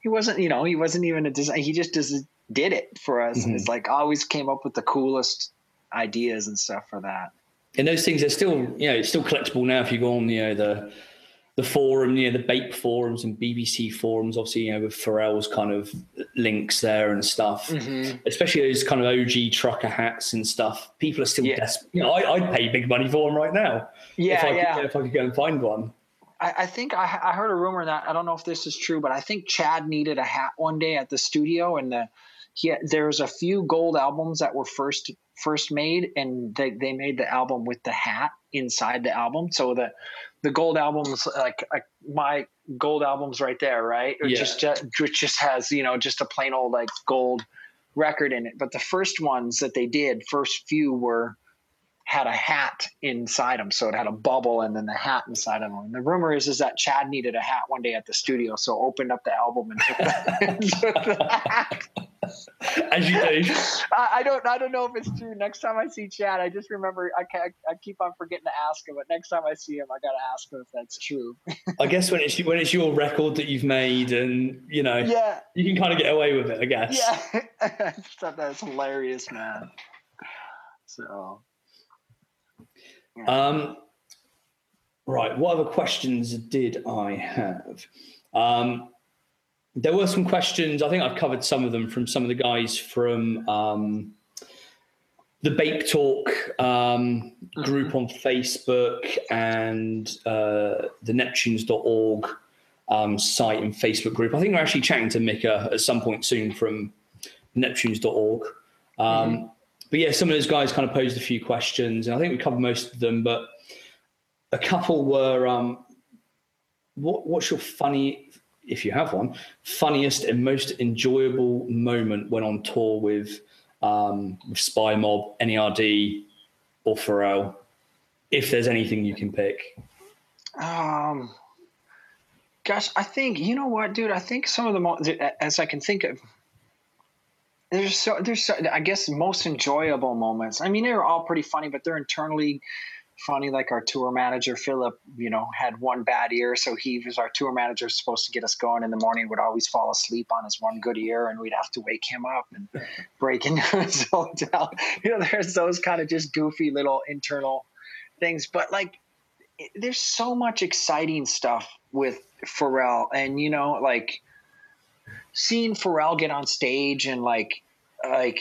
He wasn't, you know, he wasn't even a design. He just does, did it for us, and Mhm. it's like always came up with the coolest ideas and stuff for that. And those things are still, you know, it's still collectible now. If you go on, you know, the the forum, you know, the Bape forums and BBC forums, obviously, you know, with Pharrell's kind of links there and stuff. Mm-hmm. Especially those kind of OG trucker hats and stuff. People are still Yeah. desperate. You know, I, I'd pay big money for them right now. Yeah, if I yeah. Could, if I could go and find one. I, I think I, I heard a rumor that I don't know if this is true, but I think Chad needed a hat one day at the studio, and the he had, there was a few gold albums that were first first made, and they, they made the album with the hat inside the album. So the the gold albums, like, like my gold albums right there, right? It Yeah. just just which just has you know just a plain old like gold record in it. But the first ones that they did, first few were had a hat inside him, so it had a bubble and then the hat inside of them. And the rumor is is that Chad needed a hat one day at the studio, so opened up the album and took the, <laughs> the hat. As you do. I, I don't I don't know if it's true. Next time I see Chad, I just remember I ca- I keep on forgetting to ask him, but next time I see him, I gotta ask him if that's true. <laughs> I guess when it's when it's your record that you've made, and you know, Yeah, you can kind of get away with it, I guess. yeah. I just thought <laughs> that was hilarious, man. So Um, right. What other questions did I have? Um, there were some questions. I think I've covered some of them from some of the guys from um, the Bape Talk um, group on Facebook and uh, the Neptunes.org um, site and Facebook group. I think we're actually chatting to Mika at some point soon from Neptunes.org. Um, But yeah, some of those guys kind of posed a few questions, and I think we covered most of them. But a couple were, um, what, "What's your funny if you have one, funniest and most enjoyable moment when on tour with um, with Spy Mob, NERD, or Pharrell, if there's anything you can pick. Um, gosh, I think you know what, dude. I think some of the most, as I can think of, there's so there's so, I guess most enjoyable moments. I mean, they're all pretty funny, but they're internally funny. Like our tour manager Philip, you know, had one bad ear, so he was our tour manager, supposed to get us going in the morning. Would always fall asleep on his one good ear, and we'd have to wake him up and <laughs> break into his <laughs> hotel. You know, there's those kind of just goofy little internal things, but like, there's so much exciting stuff with Pharrell, and you know, like seeing Pharrell get on stage and like like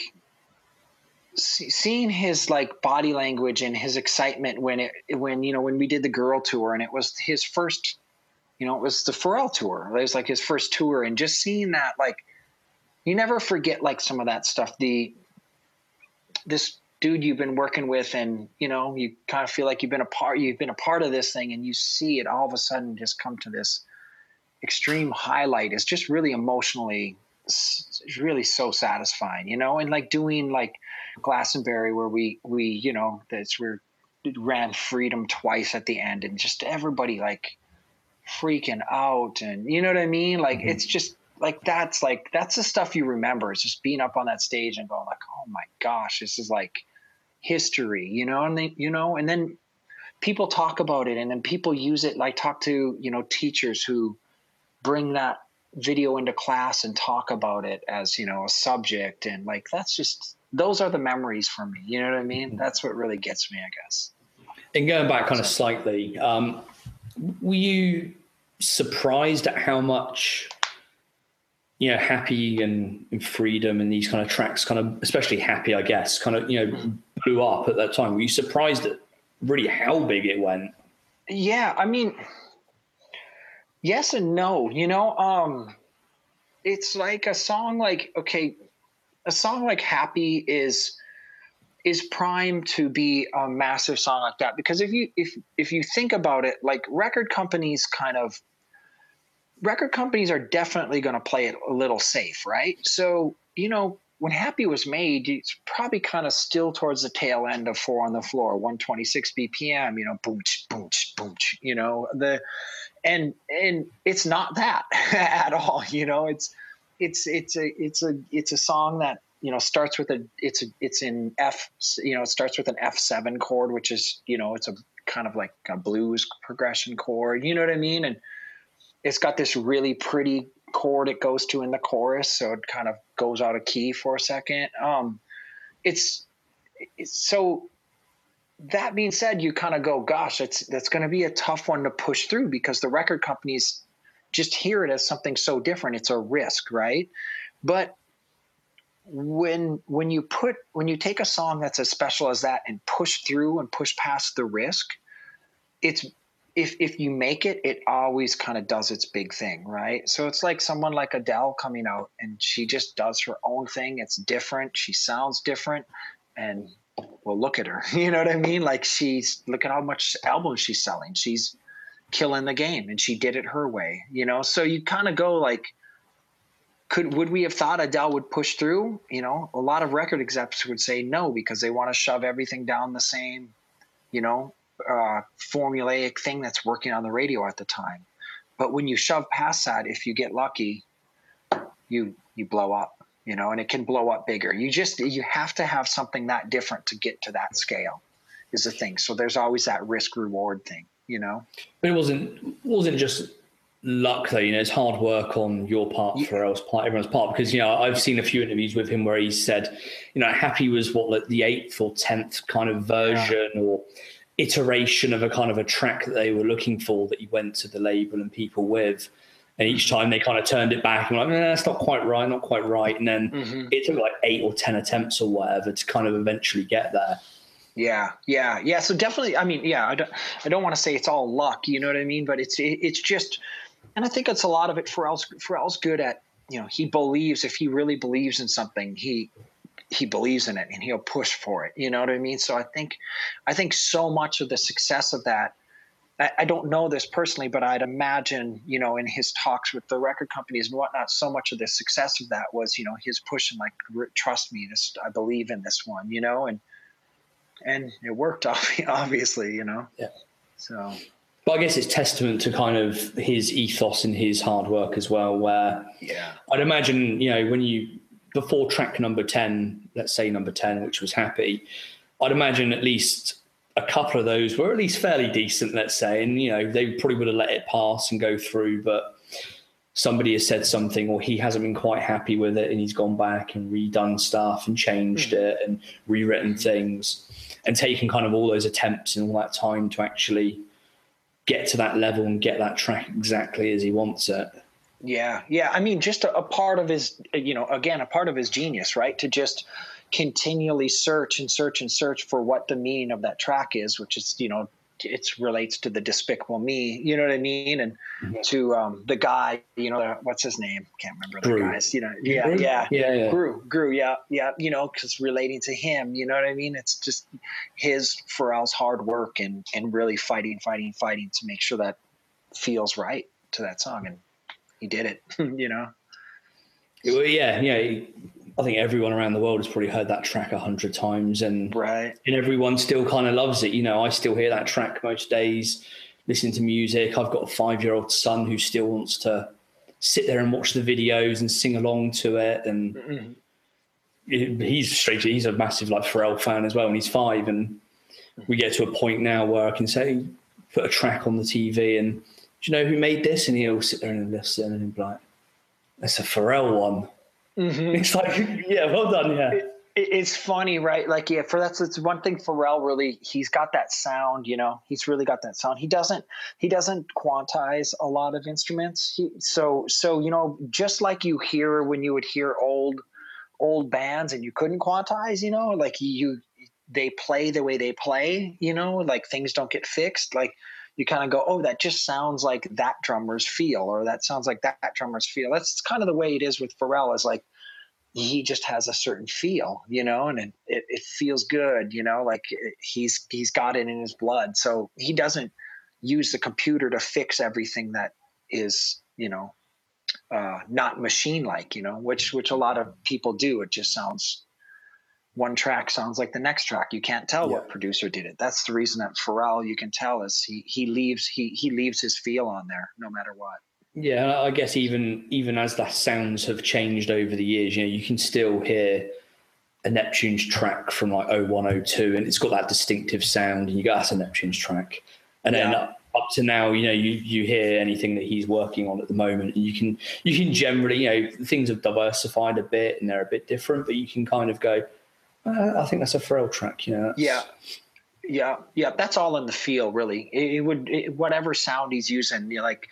seeing his like body language and his excitement when it when you know when we did the girl tour and it was his first you know it was the Pharrell tour. It was like his first tour and just seeing that like you never forget like some of that stuff. The this dude you've been working with and you know you kind of feel like you've been a part you've been a part of this thing and you see it all of a sudden just come to this extreme highlight is just really emotionally it's really so satisfying, you know, and like doing like Glastonbury where we we you know that's where ran freedom twice at the end and just everybody like freaking out and you know what I mean? Like mm-hmm. it's just like that's like that's the stuff you remember. It's just being up on that stage and going like, oh my gosh, this is like history, you know, and they, you know, and then people talk about it and then people use it like talk to you know teachers who bring that video into class and talk about it as you know a subject and like that's just those are the memories for me you know what i mean mm-hmm. that's what really gets me i guess and going back kind of slightly um, were you surprised at how much you know happy and, and, freedom and these kind of tracks kind of especially happy i guess kind of you know mm-hmm. blew up at that time were you surprised at really how big it went yeah i mean Yes and no. You know, um, it's like a song like okay, a song like Happy is is primed to be a massive song like that because if you if if you think about it, like record companies kind of record companies are definitely going to play it a little safe, right? So, you know, when Happy was made, it's probably kind of still towards the tail end of Four on the Floor, 126 BPM, you know, boom, boom, boom, you know, the and and it's not that <laughs> at all you know it's it's it's a it's a it's a song that you know starts with a it's a it's in f you know it starts with an f7 chord which is you know it's a kind of like a blues progression chord you know what i mean? And it's got this really pretty chord it goes to in the chorus so it kind of goes out of key for a second. Um it's it's so that being said, you kind of go, gosh, that's that's going to be a tough one to push through because the record companies just hear it as something so different. It's a risk, right? But when when you put when you take a song that's as special as that and push through and push past the risk, it's if if you make it, it always kind of does its big thing, right? So it's like someone like Adele coming out and she just does her own thing. It's different. She sounds different, and well, look at her. <laughs> You know what I mean? Like she's look at how much albums she's selling. She's killing the game, and she did it her way. You know, so you kind of go like, could would we have thought Adele would push through? You know, a lot of record execs would say no because they want to shove everything down the same, you know, uh, formulaic thing that's working on the radio at the time. But when you shove past that, if you get lucky, you you blow up you know, and it can blow up bigger. You just you have to have something that different to get to that scale is the thing. So there's always that risk reward thing, you know. But it wasn't wasn't just luck though, you know, it's hard work on your part yeah. Pharrell's part everyone's part because you know I've seen a few interviews with him where he said, you know, happy was what like the eighth or tenth kind of version yeah. or iteration of a kind of a track that they were looking for that he went to the label and people with. And each time they kind of turned it back and like, nah, that's not quite right, not quite right. And then mm-hmm. it took like eight or 10 attempts or whatever to kind of eventually get there. Yeah, yeah, yeah. So definitely, I mean, yeah, I don't, I don't want to say it's all luck, you know what I mean? But it's, it, it's just, and I think it's a lot of it. Pharrell's, Pharrell's good at, you know, he believes if he really believes in something, he, he believes in it and he'll push for it. You know what I mean? So I think, I think so much of the success of that I, don't know this personally, but I'd imagine, you know, in his talks with the record companies and whatnot, so much of the success of that was, you know, his push and like, trust me, this, I believe in this one, you know, and, and it worked <laughs> obviously, you know? Yeah. So, but I guess it's testament to kind of his ethos and his hard work as well, where yeah, I'd imagine, you know, when you, before track number 10, let's say number 10, which was happy, I'd imagine at least a couple of those were at least fairly decent, let's say, and you know they probably would have let it pass and go through, but somebody has said something or he hasn't been quite happy with it and he's gone back and redone stuff and changed mm. it and rewritten things and taken kind of all those attempts and all that time to actually get to that level and get that track exactly as he wants it. Yeah, yeah. I mean, just a, a part of his, you know, again, a part of his genius, right? To just continually search and search and search for what the meaning of that track is, which is, you know, it relates to the despicable me, you know what I mean? And mm-hmm. to um, the guy, you know, what's his name? Can't remember the Gru. guys, you know, yeah, yeah, yeah, yeah. Gru, Gru, yeah, yeah, you know, cause relating to him, you know what I mean? It's just his, Pharrell's hard work and, and really fighting, fighting, fighting to make sure that feels right to that song. And he did it, <laughs> you know? Well, yeah, yeah. I think everyone around the world has probably heard that track a hundred times, and right, and everyone still kind of loves it. You know, I still hear that track most days, listening to music. I've got a five-year-old son who still wants to sit there and watch the videos and sing along to it, and mm-hmm. he's straight. He's a massive like Pharrell fan as well, and he's five. And we get to a point now where I can say, put a track on the TV, and do you know who made this? And he'll sit there and listen and be like, "That's a Pharrell one." Mm-hmm. It's like, <laughs> yeah, well done, yeah. It, it's funny, right? Like, yeah, for that's it's one thing. Pharrell really, he's got that sound. You know, he's really got that sound. He doesn't, he doesn't quantize a lot of instruments. He so so you know, just like you hear when you would hear old old bands and you couldn't quantize. You know, like you they play the way they play. You know, like things don't get fixed. Like you kind of go, oh, that just sounds like that drummer's feel, or that sounds like that drummer's feel. That's kind of the way it is with Pharrell. Is like he just has a certain feel, you know, and it, it, it feels good, you know, like he's he's got it in his blood. So he doesn't use the computer to fix everything that is, you know, uh, not machine like, you know, which which a lot of people do. It just sounds one track sounds like the next track. You can't tell yeah. what producer did it. That's the reason that Pharrell you can tell is he he leaves he he leaves his feel on there no matter what. Yeah, I guess even even as the sounds have changed over the years, you know, you can still hear a Neptune's track from like 0102 and it's got that distinctive sound and you go, that's a Neptune's track. And then up, up to now, you know, you, you hear anything that he's working on at the moment and you can you can generally, you know, things have diversified a bit and they're a bit different, but you can kind of go, uh, I think that's a Pharrell track, you know. Yeah. Yeah, yeah, that's all in the feel, really. It, it would it, whatever sound he's using, you know, like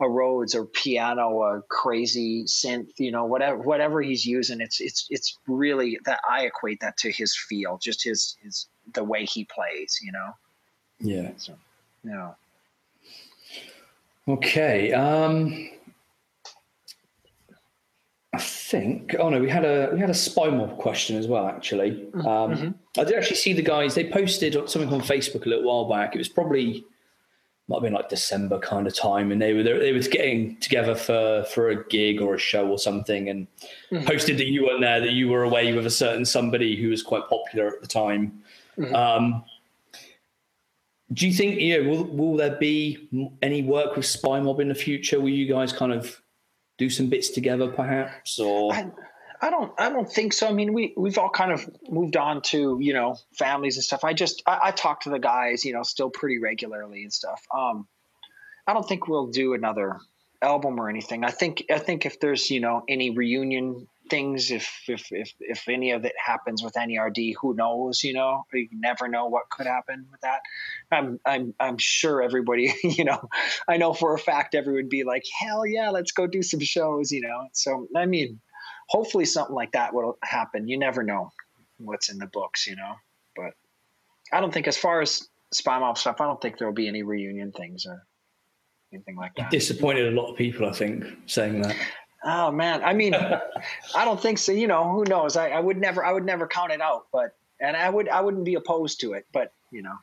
a Rhodes or piano, a crazy synth, you know, whatever whatever he's using, it's it's it's really that I equate that to his feel, just his his the way he plays, you know. Yeah. So, yeah. Okay. Um I think. Oh no, we had a we had a spy mob question as well. Actually, mm-hmm. um, mm-hmm. I did actually see the guys. They posted something on Facebook a little while back. It was probably might have been like December kind of time, and they were they were getting together for for a gig or a show or something, and mm-hmm. posted that you weren't there, that you were away with a certain somebody who was quite popular at the time. Mm-hmm. Um, do you think you know will will there be any work with Spy Mob in the future? Will you guys kind of do some bits together, perhaps, or? I, I don't I don't think so. I mean, we we've all kind of moved on to you know families and stuff. I just I, I talk to the guys, you know, still pretty regularly and stuff. Um, I don't think we'll do another album or anything. I think I think if there's you know any reunion things, if if if if any of it happens with NERD, who knows? You know, you never know what could happen with that. I'm I'm I'm sure everybody, <laughs> you know, I know for a fact everyone would be like, hell yeah, let's go do some shows. You know, so I mean hopefully something like that will happen. You never know what's in the books, you know. But I don't think, as far as spy mob stuff, I don't think there will be any reunion things or anything like that. disappointed a lot of people, I think, saying that. Oh man, I mean, <laughs> I don't think so. You know, who knows? I, I would never, I would never count it out. But and I would, I wouldn't be opposed to it. But you know,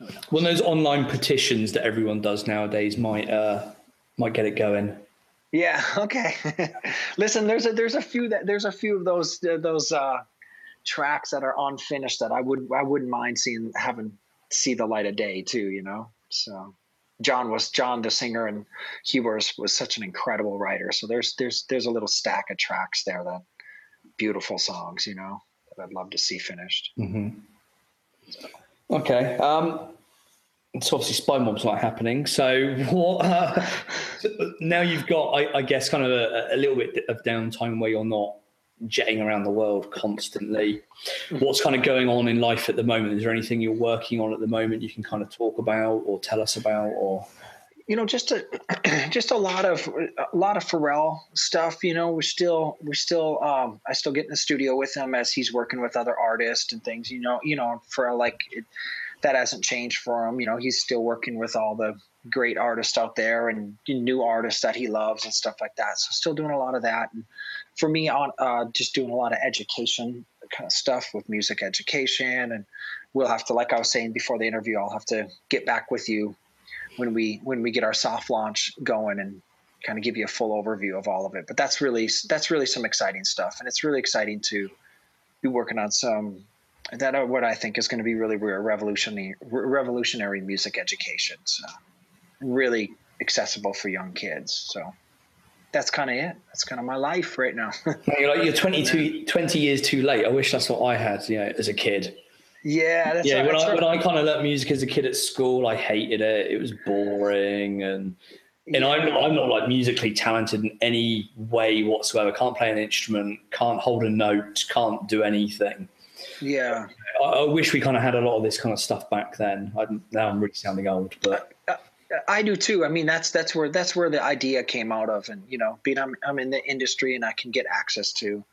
of those online petitions that everyone does nowadays might uh, might get it going. Yeah. <laughs> Okay. <laughs> Listen, there's a there's a few that there's a few of those uh, those uh, tracks that are unfinished that I would I wouldn't mind seeing having see the light of day too. You know. So John was John the singer and Huber was, was such an incredible writer. So there's there's there's a little stack of tracks there that beautiful songs. You know that I'd love to see finished. Mm-hmm. Okay. Um, so obviously spy mob's not happening. So <laughs> what? Uh, now you've got, I, I guess, kind of a, a, little bit of downtime where you're not jetting around the world constantly. What's kind of going on in life at the moment? Is there anything you're working on at the moment you can kind of talk about or tell us about, or? You know, just a <clears throat> just a lot of a lot of Pharrell stuff. You know, we're still we're still um, I still get in the studio with him as he's working with other artists and things. You know, you know, for like. It, that hasn't changed for him. You know, he's still working with all the great artists out there and new artists that he loves and stuff like that. So still doing a lot of that. And for me, on uh, just doing a lot of education kind of stuff with music education. And we'll have to, like I was saying before the interview, I'll have to get back with you when we when we get our soft launch going and kind of give you a full overview of all of it. But that's really that's really some exciting stuff, and it's really exciting to be working on some that are what I think is going to be really revolutionary, revolutionary music education. So really accessible for young kids. So that's kind of it. That's kind of my life right now. <laughs> you're like you're 22, 20 years too late. I wish that's what I had, you know, as a kid. Yeah, yeah. Right, when I right. when I kind of learned music as a kid at school, I hated it. It was boring, and and yeah. I'm I'm not like musically talented in any way whatsoever. Can't play an instrument, can't hold a note, can't do anything. Yeah. I, I, wish we kind of had a lot of this kind of stuff back then. I, now I'm really sounding old, but. I, I do too. I mean, that's that's where that's where the idea came out of, and you know, being I'm I'm in the industry and I can get access to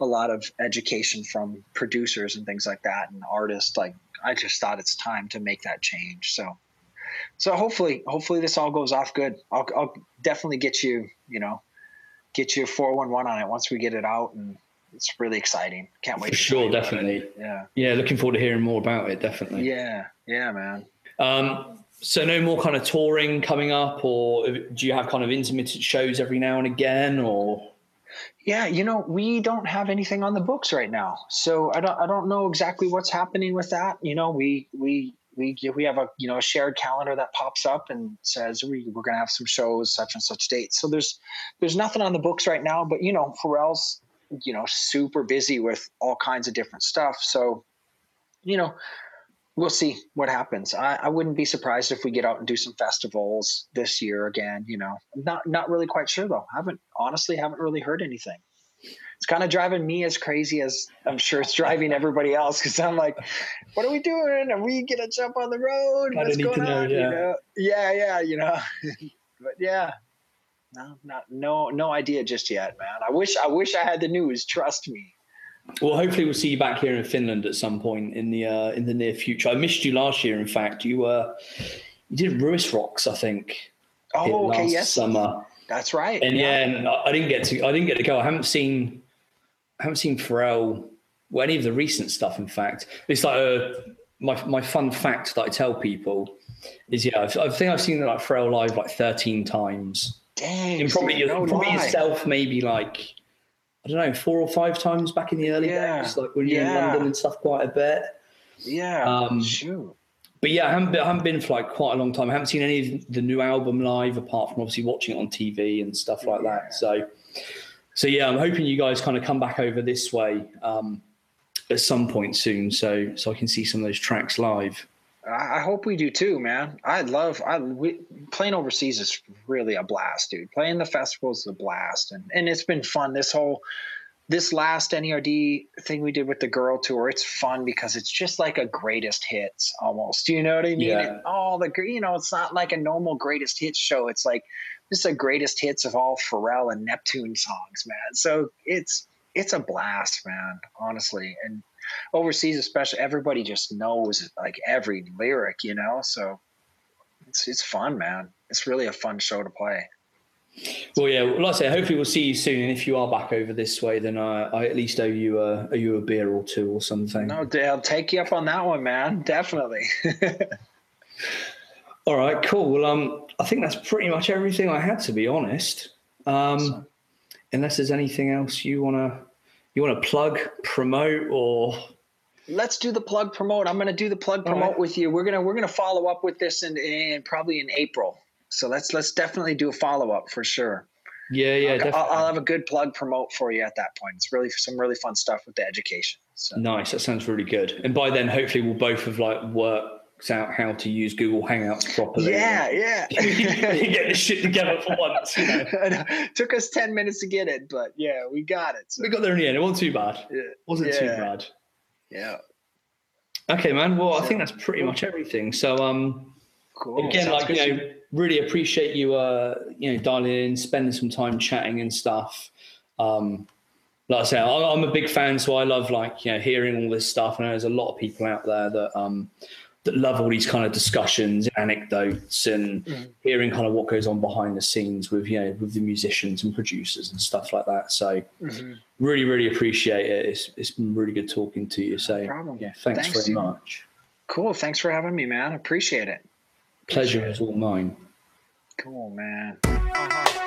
a lot of education from producers and things like that and artists. Like, I just thought it's time to make that change. So, so hopefully, hopefully this all goes off good. I'll, I'll definitely get you, you know, get you four one one on it once we get it out and it's really exciting. Can't wait. For sure, definitely. Yeah. Yeah, looking forward to hearing more about it. Definitely. Yeah, yeah, man. Um, so no more kind of touring coming up, or do you have kind of intermittent shows every now and again, or? Yeah, you know, we don't have anything on the books right now, so I don't I don't know exactly what's happening with that. You know, we we we we have a you know a shared calendar that pops up and says we we're to have some shows such and such dates. So there's there's nothing on the books right now, but you know, Pharrell's you know super busy with all kinds of different stuff so you know we'll see what happens I, I wouldn't be surprised if we get out and do some festivals this year again you know not not really quite sure though I haven't honestly haven't really heard anything it's kind of driving me as crazy as I'm sure it's driving everybody else because I'm like, what are we doing? Are we gonna jump on the road? What's going on? Know, yeah. You know? yeah, yeah, you know. <laughs> but yeah, no, not no no idea just yet, man. I wish I wish I had the news. Trust me. Well, hopefully we'll see you back here in Finland at some point in the uh, in the near future. I missed you last year. In fact, you uh, you did Ruis Rocks, I think. Oh, okay, yes. Summer. That's right. And yeah, yeah and I didn't get to I didn't get to go. I haven't seen I haven't seen Pharrell. Well, any of the recent stuff. In fact, it's like a, uh, my my fun fact that I tell people is yeah. I think I've seen like Pharrell live like thirteen times Dang. And probably, no probably yourself, maybe like, I don't know, four or five times back in the early yeah. days, like when you're yeah. in London and stuff quite a bit. Yeah. Um, Shoot. But yeah, I haven't, been, I haven't been for like quite a long time. I haven't seen any of the new album live apart from obviously watching it on TV and stuff like yeah. that. So, so yeah, I'm hoping you guys kind of come back over this way um, at some point soon, so so I can see some of those tracks live. I hope we do too, man. I love I we, playing overseas is really a blast, dude. Playing the festivals is a blast, and and it's been fun. This whole this last NERD thing we did with the girl tour, it's fun because it's just like a greatest hits almost. Do you know what I mean? Yeah. all the you know, it's not like a normal greatest hits show. It's like this is a greatest hits of all Pharrell and Neptune songs, man. So it's it's a blast, man. Honestly, and overseas, especially, everybody just knows like every lyric, you know. So it's it's fun, man. It's really a fun show to play. Well, yeah, like I say, hopefully we'll see you soon. And if you are back over this way, then I, I at least owe you a owe you a beer or two or something. No, I'll take you up on that one, man. <laughs> Definitely. <laughs> All right, cool. Well, um, I think that's pretty much everything I had to be honest. Um, unless there's anything else you wanna you wanna plug, promote, or let's do the plug promote. I'm going to do the plug promote right. with you. We're gonna we're gonna follow up with this in, in probably in April. So let's let's definitely do a follow up for sure. Yeah, yeah, I'll, I'll, I'll, have a good plug promote for you at that point. It's really some really fun stuff with the education. So. Nice. That sounds really good. And by then, hopefully, we'll both have like worked out how to use Google Hangouts properly. Yeah, yeah. <laughs> get this shit together for once. You <laughs> know? Took us ten minutes to get it, but yeah, we got it. So. We got there in the end. It wasn't too bad. Yeah. wasn't yeah. too bad. Yeah. Okay, man. Well, I think that's pretty much everything. So, um, cool. again, Sounds like you know, really appreciate you, uh, you know, dialing in, spending some time chatting and stuff. Um, like I say, I'm a big fan, so I love like you know hearing all this stuff. And there's a lot of people out there that um, that love all these kind of discussions, anecdotes, and mm. hearing kind of what goes on behind the scenes with you know with the musicians and producers and stuff like that. So mm-hmm. really, really appreciate it. It's it's been really good talking to you. So no yeah, thanks, thanks very dude. much. Cool. Thanks for having me, man. Appreciate it. Pleasure is all mine. Cool, man. Uh-huh.